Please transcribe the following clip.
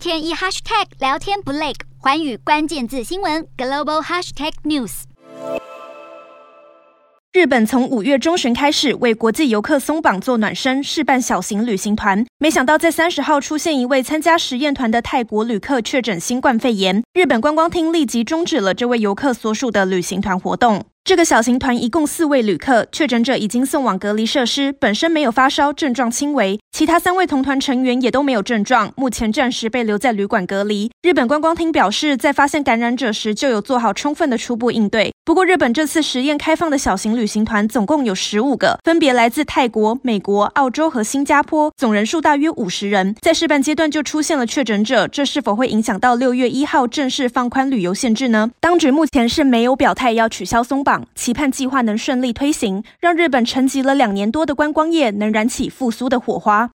天一 hashtag 聊天不累，寰宇关键字新闻 global hashtag news。日本从五月中旬开始为国际游客松绑做暖身，试办小型旅行团。没想到在三十号出现一位参加实验团的泰国旅客确诊新冠肺炎，日本观光厅立即终止了这位游客所属的旅行团活动。这个小型团一共四位旅客，确诊者已经送往隔离设施，本身没有发烧，症状轻微。其他三位同团成员也都没有症状，目前暂时被留在旅馆隔离。日本观光厅表示，在发现感染者时就有做好充分的初步应对。不过，日本这次实验开放的小型旅行团总共有十五个，分别来自泰国、美国、澳洲和新加坡，总人数大约五十人。在试办阶段就出现了确诊者，这是否会影响到六月一号正式放宽旅游限制呢？当局目前是没有表态要取消松绑，期盼计划能顺利推行，让日本沉寂了两年多的观光业能燃起复苏的火花。